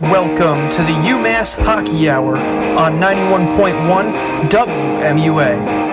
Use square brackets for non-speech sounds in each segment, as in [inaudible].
Welcome to the UMass Hockey Hour on 91.1 WMUA.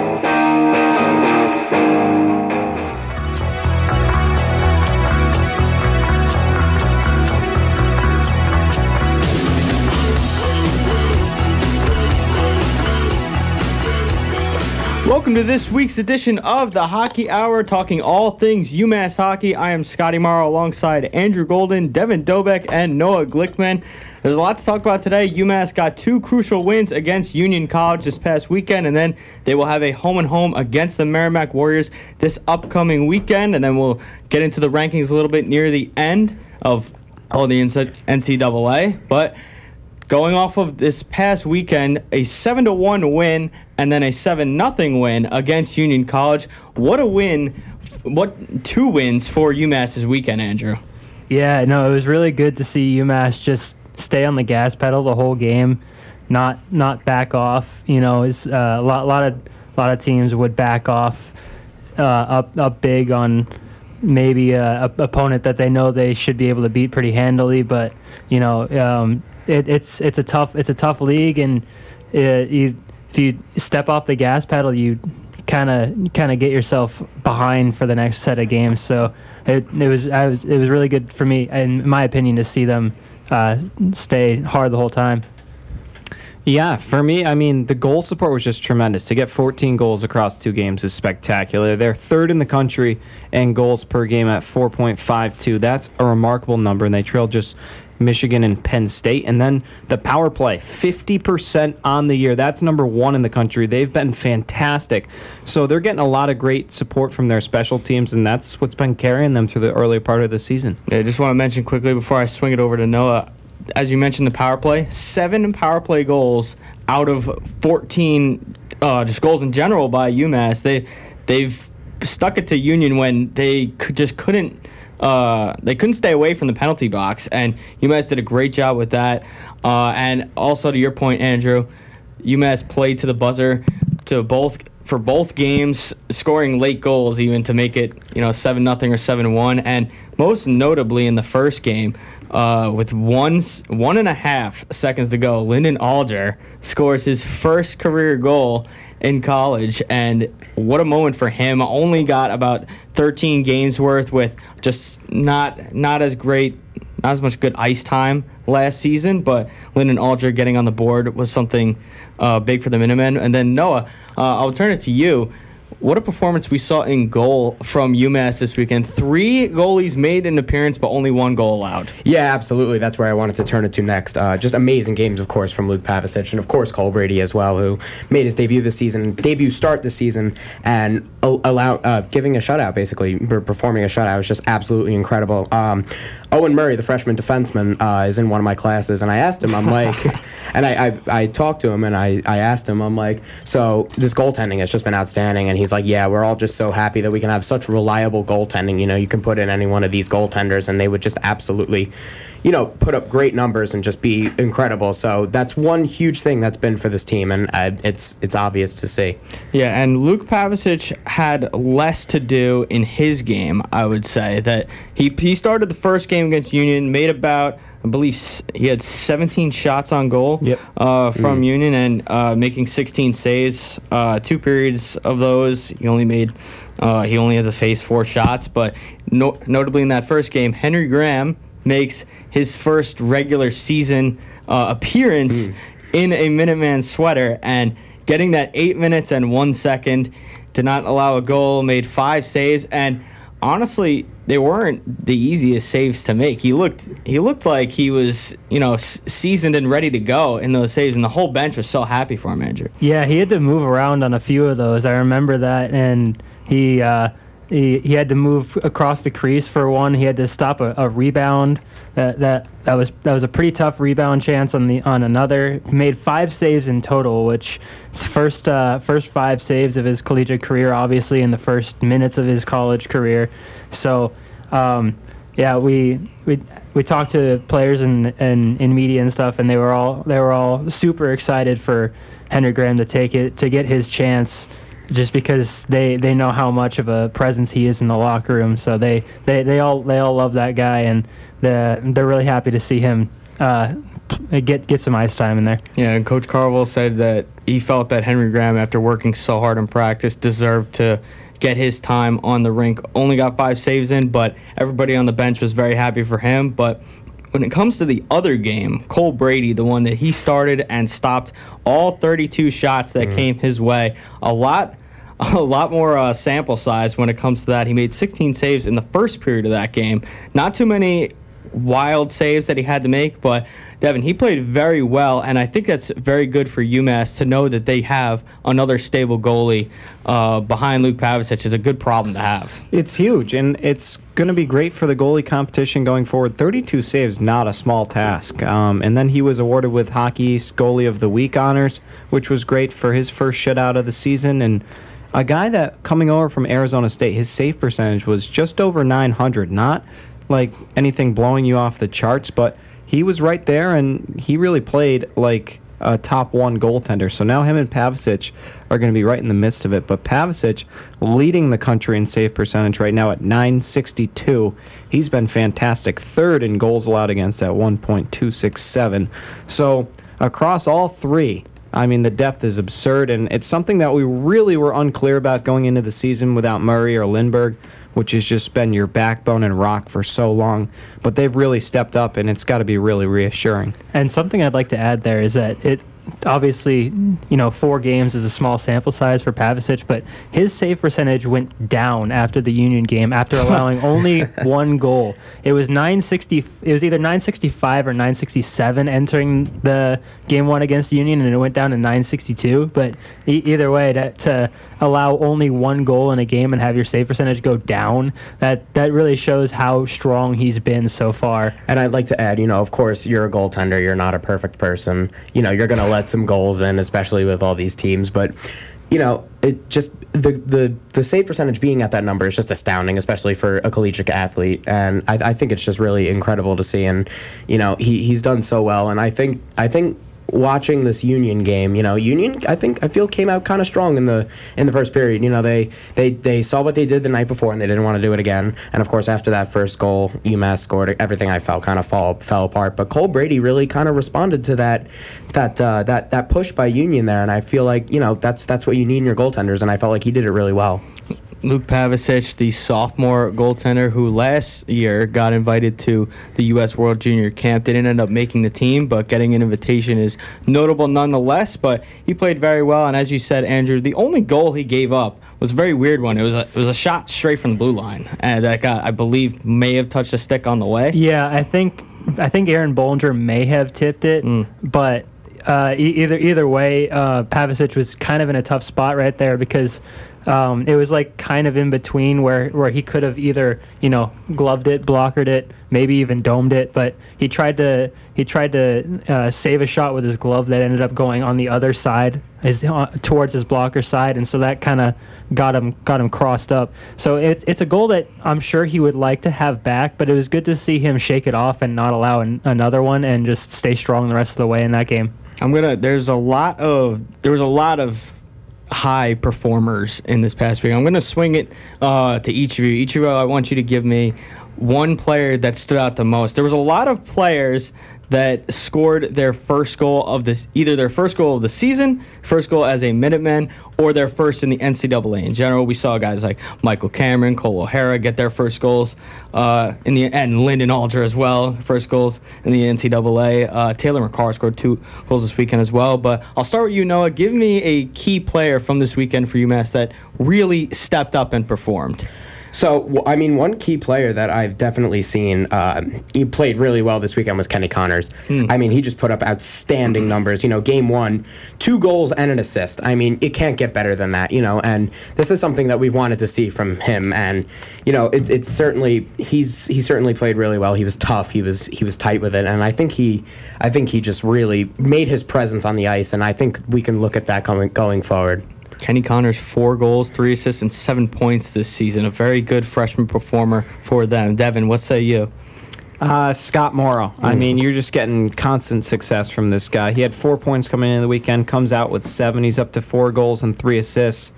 Welcome to this week's edition of the Hockey Hour, talking all things UMass hockey. I am Scottie Marro alongside Andrew Golden, Devin Dobek, and Noah Glickman. There's a lot to talk about today. UMass got two crucial wins against Union College this past weekend, and then they will have a home and home against the Merrimack Warriors this upcoming weekend. And then we'll get into the rankings a little bit near the end of all the NCAA. But going off of this past weekend, a seven to one win and then a seven nothing win against Union College. What a win! What two wins for UMass this weekend, Andrew? Yeah, no, it was really good to see UMass just stay on the gas pedal the whole game, not not back off. You know, it's uh, a lot lot of lot of teams would back off uh, up up big on maybe a, a, opponent that they know they should be able to beat pretty handily, but you know. Um, it, it's it's a tough it's a tough league, and it, you, if you step off the gas pedal, you kind of kind of get yourself behind for the next set of games. So it, it was I was it was really good for me, in my opinion, to see them uh, stay hard the whole time. Yeah, for me, I mean, the goal support was just tremendous. To get 14 goals across two games is spectacular. They're third in the country in goals per game at 4.52. That's a remarkable number, and they trailed just Michigan and Penn State. And then the power play, 50% on the year. That's number one in the country. They've been fantastic. So they're getting a lot of great support from their special teams, and that's what's been carrying them through the early part of the season. Yeah, I just want to mention quickly before I swing it over to Noah. As you mentioned, the power play, seven power play goals out of 14 uh, just goals in general by UMass. They, they've stuck it to Union when they could, just couldn't uh, they couldn't stay away from the penalty box, and UMass did a great job with that. Uh, and also to your point, Andrew, UMass played to the buzzer to both for both games, scoring late goals even to make it you know seven nothing or seven one, and most notably in the first game. Uh, with one one and a half seconds to go, Lyndon Alger scores his first career goal in college, and what a moment for him. Only got about 13 games worth with just not not as great, not as much good ice time last season. But Lyndon Alger getting on the board was something uh, big for the Minutemen. And then Noah, uh, I'll turn it to you what a performance we saw in goal from UMass this weekend. Three goalies made an appearance, but only one goal allowed. Yeah, absolutely. That's where I wanted to turn it to next. Uh, just amazing games, of course, from Luke Pavicic and, of course, Cole Brady as well, who made his debut this season, debut start this season, and allow uh, giving a shutout, basically, performing a shutout It was just absolutely incredible. Um, Owen Murray, the freshman defenseman, uh, is in one of my classes, and I asked him, I'm like, [laughs] and I, I, I, talked to him, and I, I asked him, I'm like, so this goaltending has just been outstanding, and he's like, yeah, we're all just so happy that we can have such reliable goaltending. You know, you can put in any one of these goaltenders, and they would just absolutely you know, put up great numbers and just be incredible. So that's one huge thing that's been for this team, and uh, it's it's obvious to see. Yeah, and Luke Pavicic had less to do in his game. I would say that he he started the first game against Union, made about. I believe he had 17 shots on goal yep. uh, from mm. Union and uh, making 16 saves. Uh, two periods of those, he only made uh, he only had to face four shots. But no- notably in that first game, Henry Graham makes his first regular season uh, appearance mm. in a Minuteman sweater and getting that eight minutes and one second to not allow a goal, made five saves, and honestly, they weren't the easiest saves to make. He looked he looked like he was you know seasoned and ready to go in those saves, and the whole bench was so happy for him, Andrew. Yeah, he had to move around on a few of those. I remember that, and he. Uh, he, he had to move across the crease for one. He had to stop a, a, rebound. That, that that was that was a pretty tough rebound chance on the on another. He made five saves in total, which first uh, first five saves of his collegiate career, obviously in the first minutes of his college career. So, um, yeah, we we we talked to players and and in media and stuff, and they were all they were all super excited for Henry Graham to take it to get his chance just because they, they know how much of a presence he is in the locker room. So they, they, they all they all love that guy, and they're, they're really happy to see him uh, get get some ice time in there. Yeah, and Coach Carvel said that he felt that Henry Graham, after working so hard in practice, deserved to get his time on the rink. Only got five saves in, but everybody on the bench was very happy for him. But when it comes to the other game, Cole Brady, the one that he started and stopped all 32 shots that came his way, a lot. A lot more uh, sample size when it comes to that. He made 16 saves in the first period of that game. Not too many wild saves that he had to make, but Devin, he played very well, and I think that's very good for UMass to know that they have another stable goalie uh, behind Luke Pavicic is a good problem to have. It's huge, and it's going to be great for the goalie competition going forward. 32 saves, not a small task. Um, and then he was awarded with Hockey East Goalie of the Week honors, which was great for his first shutout of the season. And a guy that coming over from Arizona State, his save percentage was just over 900. Not like anything blowing you off the charts, but he was right there, and he really played like a top one goaltender. So now him and Pavicic are going to be right in the midst of it. But Pavicic leading the country in save percentage right now at 962. He's been fantastic. Third in goals allowed against at 1.267. So across all three, I mean, the depth is absurd, and it's something that we really were unclear about going into the season without Murray or Lindberg, which has just been your backbone and rock for so long. But they've really stepped up, and it's got to be really reassuring. And something I'd like to add there is that it obviously, you know, four games is a small sample size for Pavicic, but his save percentage went down after the Union game after [laughs] allowing only one goal. It was 960. It was either 965 or 967 entering the game one against Union, and it went down to 962. But e- either way, that to allow only one goal in a game and have your save percentage go down, that that really shows how strong he's been so far. And I'd like to add, you know, of course, you're a goaltender. You're not a perfect person. You know, you're going to let some goals in, especially with all these teams. But, you know, it just the the the save percentage being at that number is just astounding, especially for a collegiate athlete. And I, I think it's just really incredible to see. And, you know, he he's done so well. And I think I think watching this Union game, you know, Union I think I feel came out kind of strong in the in the first period. You know, they they they saw what they did the night before and they didn't want to do it again. And of course, after that first goal, UMass scored. Everything I felt kind of fall fell apart. But Cole Brady really kind of responded to that that uh, that that push by Union there, and I feel like you know that's that's what you need in your goaltenders, and I felt like he did it really well. Luke Pavicic, the sophomore goaltender who last year got invited to the U.S. World Junior Camp, didn't end up making the team, but getting an invitation is notable nonetheless. But he played very well, and as you said, Andrew, the only goal he gave up was a very weird one. It was a, it was a shot straight from the blue line, and that got, I believe, may have touched a stick on the way. Yeah, I think I think Aaron Bohlinger may have tipped it, Mm. but uh, either either way, uh, Pavicic was kind of in a tough spot right there because um, it was like kind of in between where, where he could have either you know gloved it, blockered it, maybe even domed it, but he tried to he tried to uh, save a shot with his glove that ended up going on the other side, his, uh, towards his blocker side, and so that kind of got him got him crossed up. So it's it's a goal that I'm sure he would like to have back, but it was good to see him shake it off and not allow an, another one and just stay strong the rest of the way in that game. I'm gonna. There's a lot of there was a lot of high performers in this past week. I'm gonna swing it uh, to each of you. Each of you, I want you to give me one player that stood out the most. There was a lot of players that scored their first goal of this, either their first goal of the season, first goal as a Minuteman, or their first in the NCAA. In general, we saw guys like Michael Cameron, Cole O'Hara get their first goals uh, in the and Lyndon Alger as well, first goals in the NCAA. Uh, Taylor Makar scored two goals this weekend as well. But I'll start with you, Noah. Give me a key player from this weekend for UMass that really stepped up and performed. So, I mean, one key player that I've definitely seen, uh, he played really well this weekend was Kenny Connors. I mean, he just put up outstanding numbers. You know, game one, two goals and an assist. I mean, it can't get better than that, you know, and this is something that we've wanted to see from him. And, you know, it's, it's certainly, he's, he certainly played really well. He was tough. He was, he was tight with it. And I think he, I think he just really made his presence on the ice. And I think we can look at that going, going forward. Kenny Connors, four goals, three assists, and seven points this season. A very good freshman performer for them. Devin, what say you? Uh, Scott Morrow. I mean, you're just getting constant success from this guy. He had four points coming into the weekend, comes out with seven. He's up to four goals and three assists.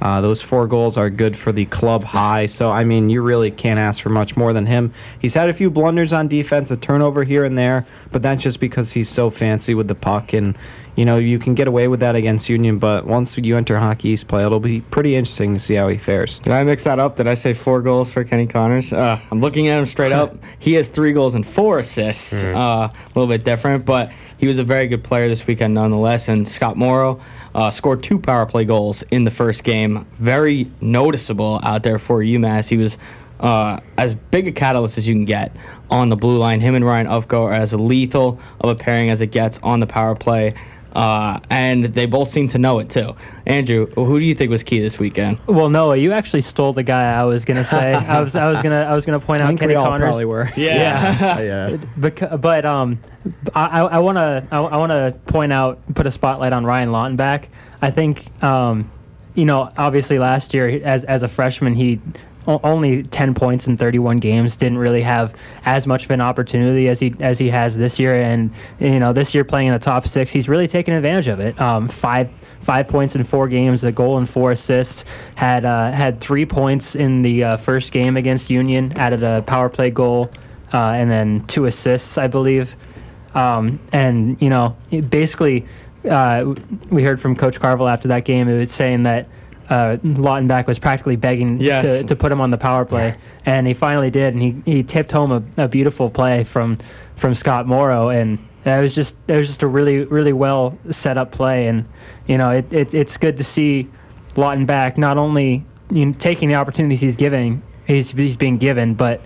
Uh, those four goals are good for the club high. So, I mean, you really can't ask for much more than him. He's had a few blunders on defense, a turnover here and there, but that's just because he's so fancy with the puck. And, you know, you can get away with that against Union, but once you enter Hockey East play, it'll be pretty interesting to see how he fares. Did I mix that up? Did I say four goals for Kenny Connors? Uh, I'm looking at him straight up. [laughs] He has three goals and four assists. Uh, a little bit different, but he was a very good player this weekend nonetheless. And Scott Morrow uh, scored two power play goals in the first game. Very noticeable out there for UMass. He was uh, as big a catalyst as you can get on the blue line. Him and Ryan Ufko are as lethal of a pairing as it gets on the power play. Uh, and they both seem to know it too. Andrew, who do you think was key this weekend? Well, Noah, you actually stole the guy I was gonna say. [laughs] I was I was gonna I was gonna point I out think Kenny we all Connors. probably were. Yeah. yeah. [laughs] [laughs] Beca- but um, I, I want to I, I want to point out put a spotlight on Ryan Lautenbach. I think um, you know obviously last year as as a freshman he o- only 10 points in 31 games didn't really have as much of an opportunity as he as he has this year and you know this year playing in the top 6 he's really taken advantage of it um, five five points in four games a goal and four assists had uh, had 3 points in the uh, first game against Union added a power play goal uh, and then two assists I believe um, and you know, basically, uh, we heard from Coach Carvel after that game. It was saying that uh, Lautenbach was practically begging Yes. to, to put him on the power play, and he finally did. And he, he tipped home a, a beautiful play from from Scott Morrow, and it was just it was just a really really well set up play. And you know, it, it it's good to see Lautenbach not only you know, taking the opportunities he's giving he's he's being given, but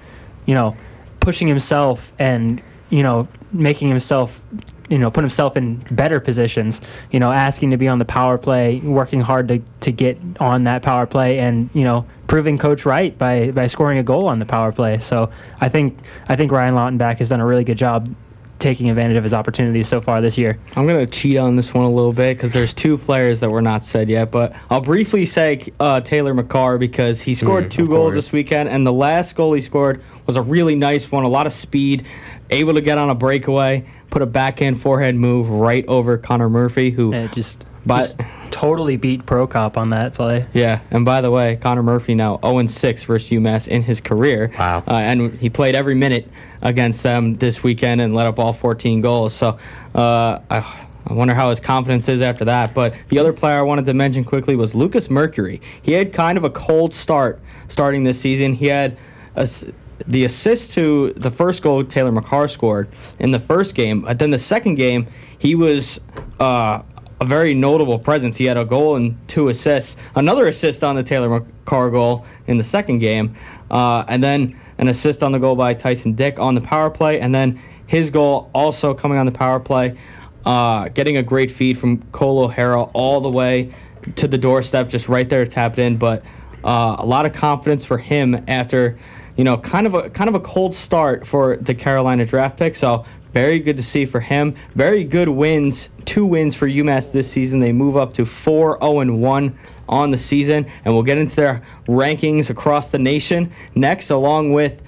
you know, pushing himself and you know making himself you know put himself in better positions you know asking to be on the power play working hard to, to get on that power play and you know proving coach right by by scoring a goal on the power play so i think i think ryan lautenbach has done a really good job taking advantage of his opportunities so far this year I'm going to cheat on this one a little bit because there's two players that were not said yet, but I'll briefly say uh, Taylor Makar because he scored Mm, two goals course. this weekend, and the last goal he scored was a really nice one, a lot of speed, able to get on a breakaway, put a backhand forehand move right over Connor Murphy, who, it just, But- just totally beat Prokop on that play yeah, and by the way, Connor Murphy now 0 6 versus UMass in his career. Wow. Uh, and he played every minute against them this weekend and let up all 14 goals. So uh, I, I wonder how his confidence is after that. But the other player I wanted to mention quickly was Lucas Mercuri. He had kind of a cold start starting this season. He had a s the assist to the first goal Taylor Makar scored in the first game. But then the second game, he was uh, a very notable presence. He had a goal and two assists. Another assist on the Taylor Makar goal in the second game. Uh, and then an assist on the goal by Tyson Dyck on the power play. And then his goal also coming on the power play. Uh, getting a great feed from Cole O'Hara all the way to the doorstep, just right there to tap it in. But uh, a lot of confidence for him after, you know, kind of a kind of a cold start for the Carolina draft pick. So very good to see for him. Very good wins, two wins for UMass this season. They move up to 4 0 and 1 on the season, and we'll get into their rankings across the nation next, along with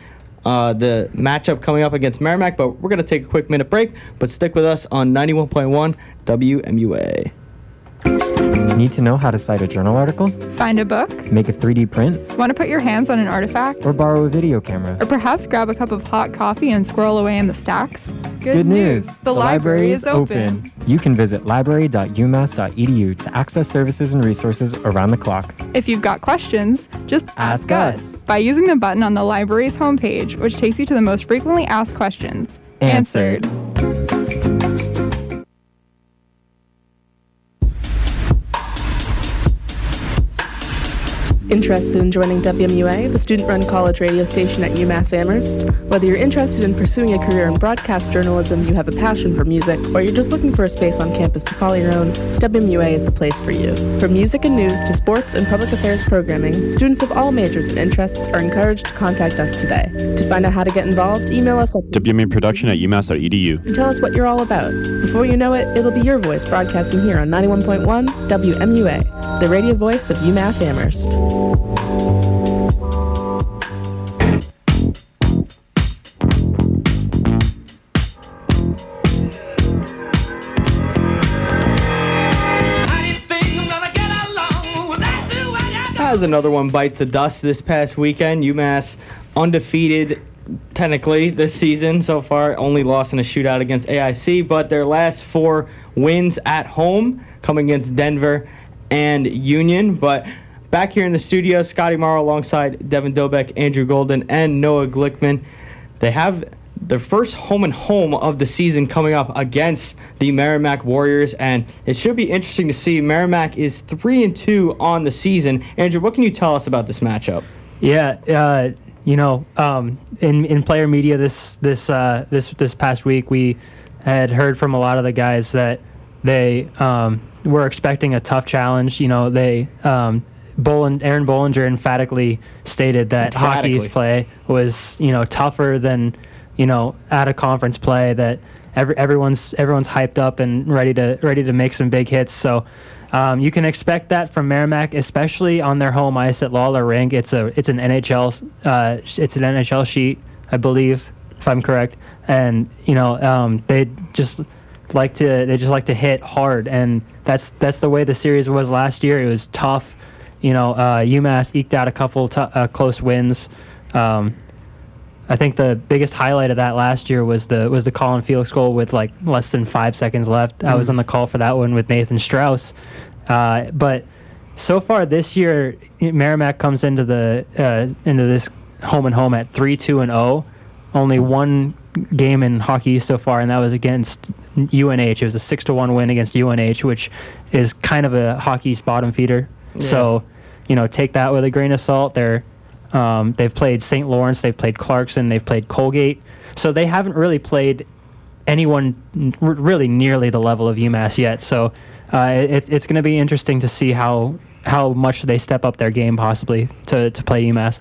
uh, the matchup coming up against Merrimack. But we're going to take a quick minute break, but stick with us on 91.1 WMUA. Need to know how to cite a journal article? Find a book? Make a 3D print? Want to put your hands on an artifact? Or borrow a video camera? Or perhaps grab a cup of hot coffee and scroll away in the stacks? Good news! The, library, is open. You can visit library.umass.edu to access services and resources around the clock. If you've got questions, just Ask ask, us. by using the button on the library's homepage, which takes you to the most frequently asked questions. Answered. Interested in joining WMUA, the student run college radio station at UMass Amherst? Whether you're interested in pursuing a career in broadcast journalism, you have a passion for music, or you're just looking for a space on campus to call your own, WMUA is the place for you. From music and news to sports and public affairs programming, students of all majors and interests are encouraged to contact us today. To find out how to get involved, email us at WMA production at umass.edu. and tell us what you're all about. Before you know it, it'll be your voice broadcasting here on 91.1 WMUA, the radio voice of UMass Amherst. As another one bites the dust this past weekend, UMass undefeated technically this season so far, only lost in a shootout against AIC, but their last four wins at home coming against Denver and Union. But back here in the studio, Scottie Marro alongside Devin Dobek, Andrew Golden, and Noah Glickman. They have their first home and home of the season coming up against the Merrimack Warriors, and it should be interesting to see. Merrimack is three and two on the season. Andrew, what can you tell us about this matchup? Yeah, uh, you know, um, in in player media this this uh, this this past week, we had heard from a lot of the guys that they um, were expecting a tough challenge. You know, they um, Bolin, Aaron Bohlinger emphatically stated that Emphatically. Hockey East play was you know tougher than you know at a conference play that every, everyone's everyone's hyped up and ready to ready to make some big hits. So. Um, you can expect that from Merrimack, especially on their home ice at Lawler Rink. It's a it's an NHL uh, it's an NHL sheet, I believe, if I'm correct. And you know um, they just like to they just like to hit hard, and that's that's the way the series was last year. It was tough. You know, uh, UMass eked out a couple t- uh, close wins. Um, I think the biggest highlight of that last year was the was the Colin Felix goal with like less than five seconds left. I was on the call for that one with Nathan Strauss. Uh, but so far this year, Merrimack comes into the uh, into this home and home at three two and zero. Only one game in hockey so far, and that was against UNH. It was a six to one win against UNH, which is kind of a Hockey East bottom feeder. So, you know, take that with a grain of salt. They're um, they've played St. Lawrence, they've played Clarkson, they've played Colgate. So they haven't really played anyone n- r- really nearly the level of UMass yet. So uh, it, it's going to be interesting to see how how much they step up their game possibly to, to play UMass.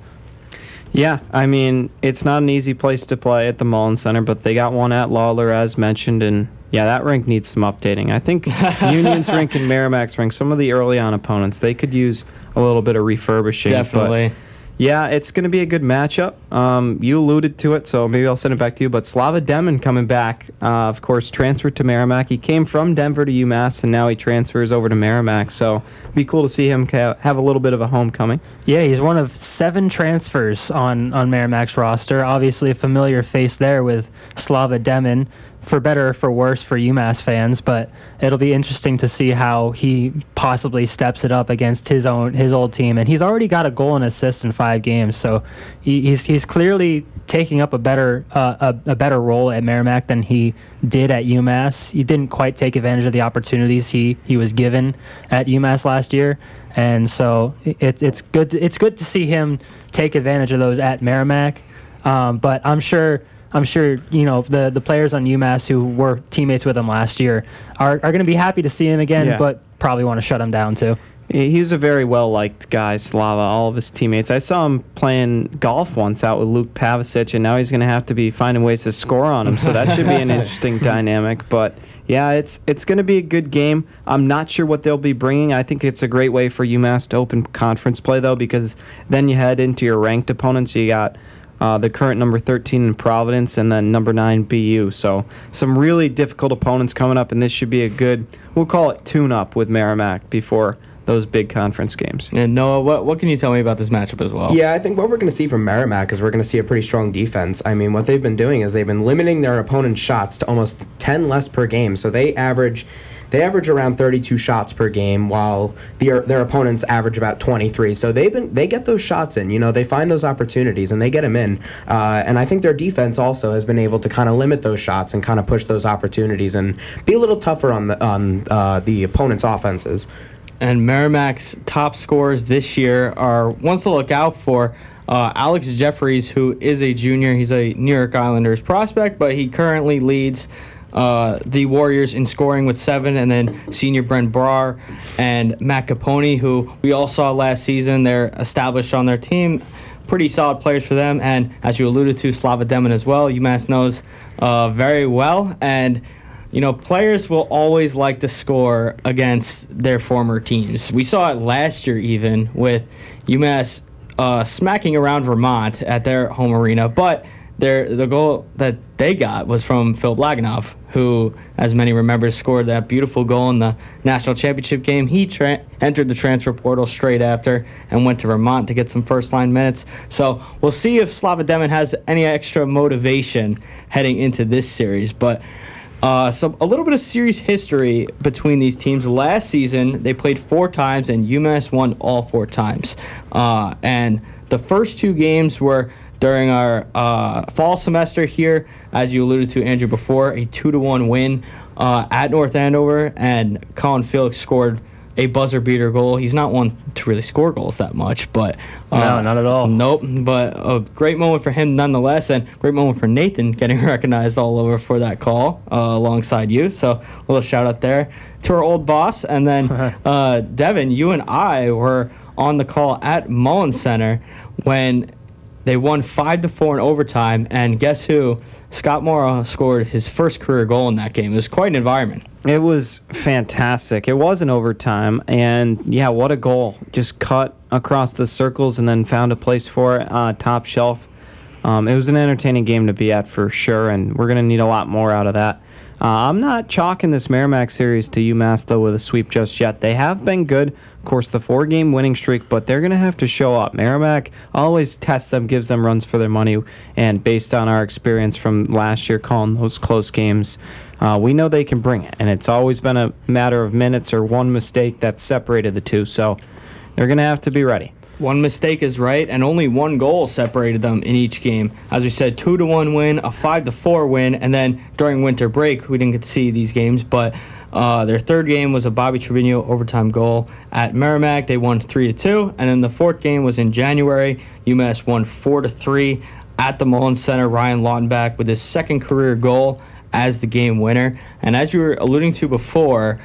Yeah, I mean, it's not an easy place to play at the Mullins Center, but they got one at Lawler, as mentioned, and yeah, that rink needs some updating. I think [laughs] Union's rink and Merrimack's rink, some of the early on opponents, they could use a little bit of refurbishing. but- Definitely. yeah, it's going to be a good matchup. Um, you alluded to it, so maybe I'll send it back to you. But Slava Demin coming back, uh, of course, transferred to Merrimack. He came from Denver to UMass, and now he transfers over to Merrimack. So it'd be cool to see him ca- have a little bit of a homecoming. Yeah, he's one of seven transfers on, on Merrimack's roster. Obviously, a familiar face there with Slava Demin, for better or for worse for UMass fans. But it'll be interesting to see how he possibly steps it up against his own his old team. And he's already got a goal and assist in five games, so he, he's he's clearly taking up a better uh, a, a better role at Merrimack than he did at UMass. He didn't quite take advantage of the opportunities he he was given at UMass last year and so it, it's good. It's good to see him take advantage of those at Merrimack. Um, but I'm sure. I'm sure you know the the players on UMass who were teammates with him last year are, are going to be happy to see him again, Yeah. but probably want to shut him down too. He was a very well liked guy, Slava. All of his teammates. I saw him playing golf once out with Luke Pavicic, and now he's going to have to be finding ways to score on him. So that should be an [laughs] interesting dynamic. But yeah, it's it's going to be a good game. I'm not sure what they'll be bringing. I think it's a great way for UMass to open conference play though, because then you head into your ranked opponents. You got. Uh, the current number 13 in Providence, and then number 9 BU. So, some really difficult opponents coming up, and this should be a good, we'll call it tune up with Merrimack before those big conference games. And Noah, what, what can you tell me about this matchup as well? Yeah, I think what we're going to see from Merrimack is we're going to see a pretty strong defense. I mean, what they've been doing is they've been limiting their opponent's shots to almost 10 less per game. So they average they average around 32 shots per game while their their opponents average about 23. So they've been they get those shots in, you know, they find those opportunities and they get them in. Uh, and I think their defense also has been able to kind of limit those shots and kind of push those opportunities and be a little tougher on the on uh, the opponent's offenses. And Merrimack's top scorers this year are ones to look out for. Uh, Alex Jefferies, who is a junior, he's a New York Islanders prospect, but he currently leads uh, the Warriors in scoring with seven, and then senior Brent Brar and Matt Copponi, who we all saw last season. They're established on their team. Pretty solid players for them, and as you alluded to, Slava Demin as well. UMass knows uh, very well, and you know, players will always like to score against their former teams. We saw it last year, even with UMass uh, smacking around Vermont at their home arena, but their the goal that they got was from Phil Lagunov, who, as many remember, scored that beautiful goal in the national championship game. He tra- entered the transfer portal straight after and went to Vermont to get some first line minutes. So we'll see if Slava Demin has any extra motivation heading into this series. But uh, so a little bit of series history between these teams. Last season, they played four times, and UMass won all four times. Uh, and the first two games were during our uh, fall semester here, as you alluded to, Andrew, before, a two to one win uh, at North Andover, and Colin Felix scored a buzzer beater goal. He's not one to really score goals that much, but uh, No, not at all. Nope. But a great moment for him nonetheless, and great moment for Nathan getting [laughs] recognized all over for that call uh, alongside you. So a little shout out there to our old boss, and then [laughs] uh, Devin, you and I were on the call at Mullins Center when they won five to four in overtime, and guess who? Scott Morrow scored his first career goal in that game. It was quite an environment. It was fantastic. It was an overtime, and yeah, what a goal! Just cut across the circles and then found a place for it, uh, top shelf. Um, it was an entertaining game to be at for sure, and we're gonna need a lot more out of that. Uh, I'm not chalking this Merrimack series to UMass though with a sweep just yet. They have been good, of course, the four-game winning streak, but they're gonna have to show up. Merrimack always tests them, gives them runs for their money, and based on our experience from last year calling those close games, uh, we know they can bring it. And it's always been a matter of minutes or one mistake that separated the two. So they're gonna have to be ready. One mistake is right, and only one goal separated them in each game. As we said, two to one win, a five to four win, and then during winter break, we didn't get to see these games, but uh, their third game was a Bobby Trivigno overtime goal at Merrimack. They won three to two, and then the fourth game was in January. UMass won four to three at the Mullins Center. Ryan Lautenbach with his second career goal as the game winner, and as you were alluding to before.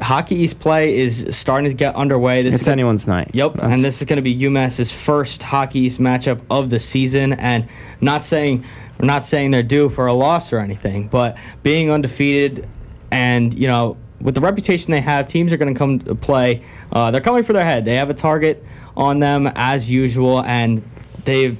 Hockey East play is starting to get underway. This It's is gonna- anyone's night. Yep, That's- and this is going to be UMass's first Hockey East matchup of the season. And not saying we're not saying they're due for a loss or anything, but being undefeated and you know with the reputation they have, teams are going to come to play. Uh, they're coming for their head. They have a target on them as usual, and they've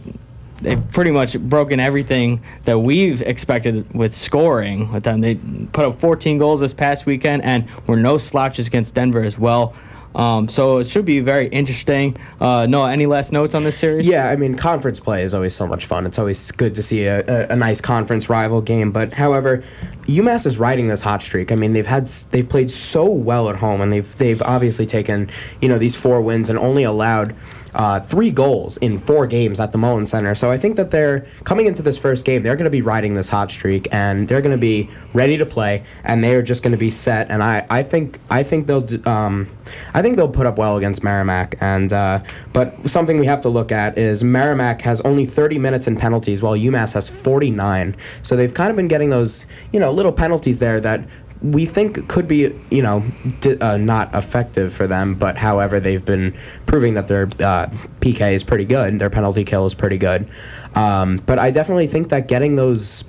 they've pretty much broken everything that we've expected with scoring with them. They put up 14 goals this past weekend, and were no slouches against Denver as well. Um, so it should be very interesting. Uh, Noah, any last notes on this series? Yeah, I mean, conference play is always so much fun. It's always good to see a, a, a nice conference rival game. But however, UMass is riding this hot streak. I mean, they've had they've played so well at home, and they've they've obviously taken you know these four wins and only allowed. Uh, three goals in four games at the Mullins Center. So I think that they're coming into this first game. They're going to be riding this hot streak, and they're going to be ready to play, and they are just going to be set. And I, I think I think they'll um, I think they'll put up well against Merrimack. And uh, but something we have to look at is Merrimack has only 30 minutes in penalties, while UMass has 49. So they've kind of been getting those you know little penalties there that we think could be, you know, di- uh, not effective for them, but however, they've been proving that their uh, PK is pretty good, their penalty kill is pretty good. Um, but I definitely think that getting those,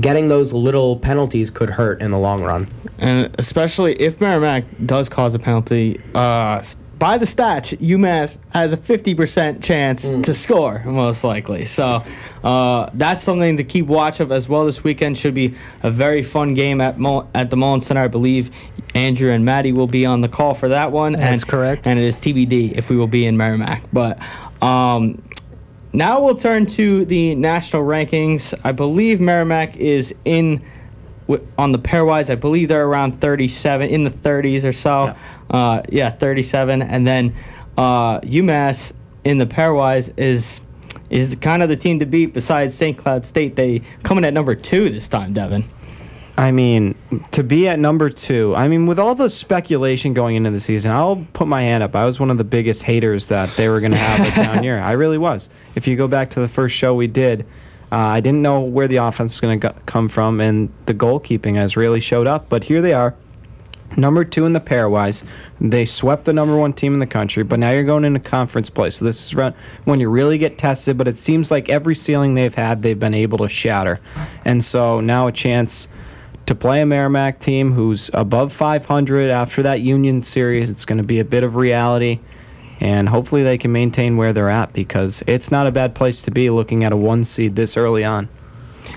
getting those little penalties could hurt in the long run. And especially if Merrimack does cause a penalty, uh, by the stats, UMass has a 50% chance to score, most likely. So uh, that's something to keep watch of as well this weekend. Should be a very fun game at Mul- at the Mullins Center. I believe Andrew and Maddie will be on the call for that one. That's and, correct. And it is TBD if we will be in Merrimack. But um, now we'll turn to the national rankings. I believe Merrimack is in on the pairwise. I believe they're around 37 in the 30s or so. Yeah, uh, yeah 37, and then uh, UMass in the pairwise is is kind of the team to beat. Besides St. Cloud State, they coming at number two this time, Devin. I mean, to be at number two, I mean, with all the speculation going into the season, I'll put my hand up. I was one of the biggest haters that they were going to have [laughs] down here. I really was. If you go back to the first show we did, uh, I didn't know where the offense was going to come from, and the goalkeeping has really showed up. But here they are, number two in the pairwise. They swept the number one team in the country, but now you're going into conference play. So this is when you really get tested. But it seems like every ceiling they've had, they've been able to shatter. And so now a chance to play a Merrimack team who's above 500 after that Union series. It's going to be a bit of reality. And hopefully they can maintain where they're at because it's not a bad place to be looking at a one seed this early on.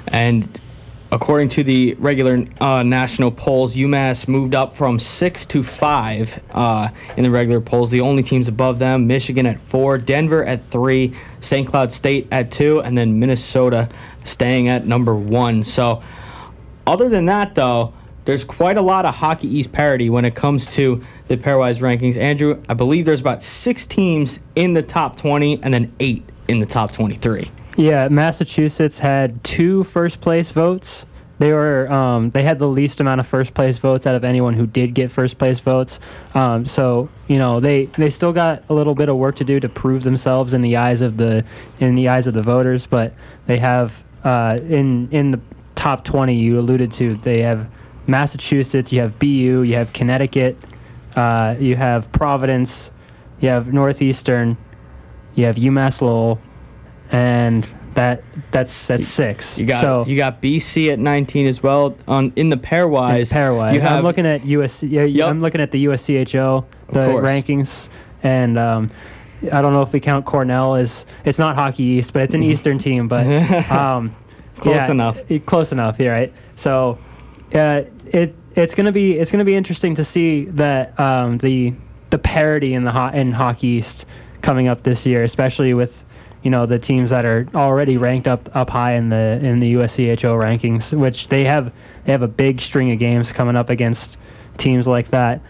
And according to the regular uh, national polls, UMass moved up from six to five uh, in the regular polls. The only teams above them: Michigan at four, Denver at three, St. Cloud State at two, and then Minnesota staying at number one. So, other than that, though, there's quite a lot of Hockey East parity when it comes to the pairwise rankings. Andrew, I believe there's about six teams in the top 20 and then eight in the top 23. Yeah, Massachusetts had two first place votes. They were um, they had the least amount of first place votes out of anyone who did get first place votes. Um, so you know they, they still got a little bit of work to do to prove themselves in the eyes of the in the eyes of the voters. But they have uh, in in the top twenty you alluded to they have Massachusetts, you have BU, you have Connecticut, uh, you have Providence, you have Northeastern, you have UMass Lowell, and that that's that's six. You got so you got BC at 19 as well on in the pairwise. pairwise. You have I'm looking at USC. Yeah, Yep. I'm looking at the USCHO, the rankings, and um, I don't know if we count Cornell as it's not Hockey East, but it's an [laughs] Eastern team. But [laughs] um, Close yeah, enough. it- close enough. Yeah, right. So, uh, it it's gonna be it's gonna be interesting to see that um, the the parity in the in Hockey East coming up this year, especially with you know the teams that are already ranked up up high in the in the USCHO rankings, which they have they have a big string of games coming up against teams like that,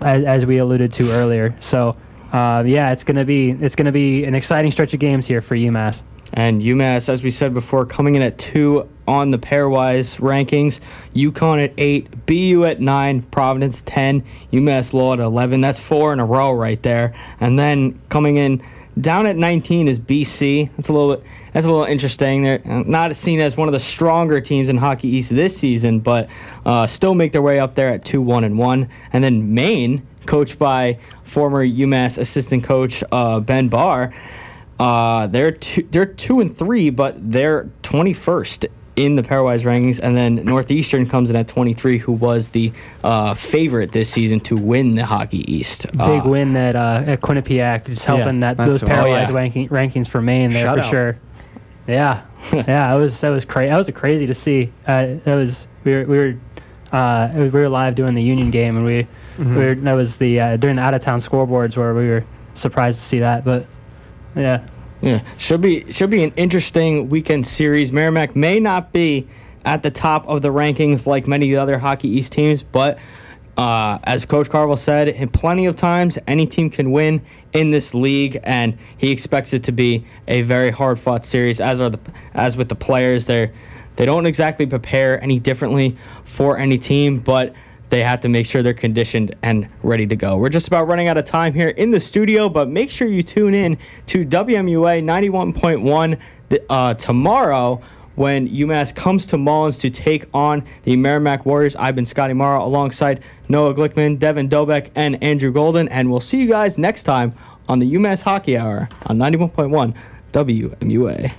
as, as we alluded to earlier. So. Uh, yeah, it's gonna be it's gonna be an exciting stretch of games here for UMass. And UMass, as we said before, coming in at two on the pairwise rankings. UConn at eight, BU at nine, Providence ten, UMass Lowell at eleven. That's four in a row right there. And then coming in down at 19 is BC. That's a little bit. That's a little interesting. They're uh, not seen as one of the stronger teams in Hockey East this season, but uh, still make their way up there at two, one, and one. And then Maine, coached by former UMass assistant coach uh, Ben Barr. Uh, they're two, they're two and three, but they're 21st in the pairwise rankings, and then Northeastern comes in at 23, who was the uh, favorite this season to win the Hockey East. Big Uh, win at uh, at Quinnipiac, just helping that those what- pairwise Oh, yeah. ranking, rankings for Maine there for Shutout. sure. Yeah, [laughs] yeah, it was that was crazy. That was crazy to see. Uh, that was we were we were uh, we were live doing the Union game, and we, we were, that was the uh, during the out of town scoreboards where we were surprised to see that. But yeah, Yeah, should be should be an interesting weekend series. Merrimack may not be at the top of the rankings like many of the other Hockey East teams, but uh, as Coach Carvel said, in plenty of times any team can win in this league, and he expects it to be a very hard fought series. As are the as with the players, they they don't exactly prepare any differently for any team, but they have to make sure they're conditioned and ready to go. We're just about running out of time here in the studio, but make sure you tune in to WMUA 91.1 uh, tomorrow when UMass comes to Mullins to take on the Merrimack Warriors. I've been Scottie Marro alongside Noah Glickman, Devin Dobek, and Andrew Golden, and we'll see you guys next time on the UMass Hockey Hour on 91.1 WMUA.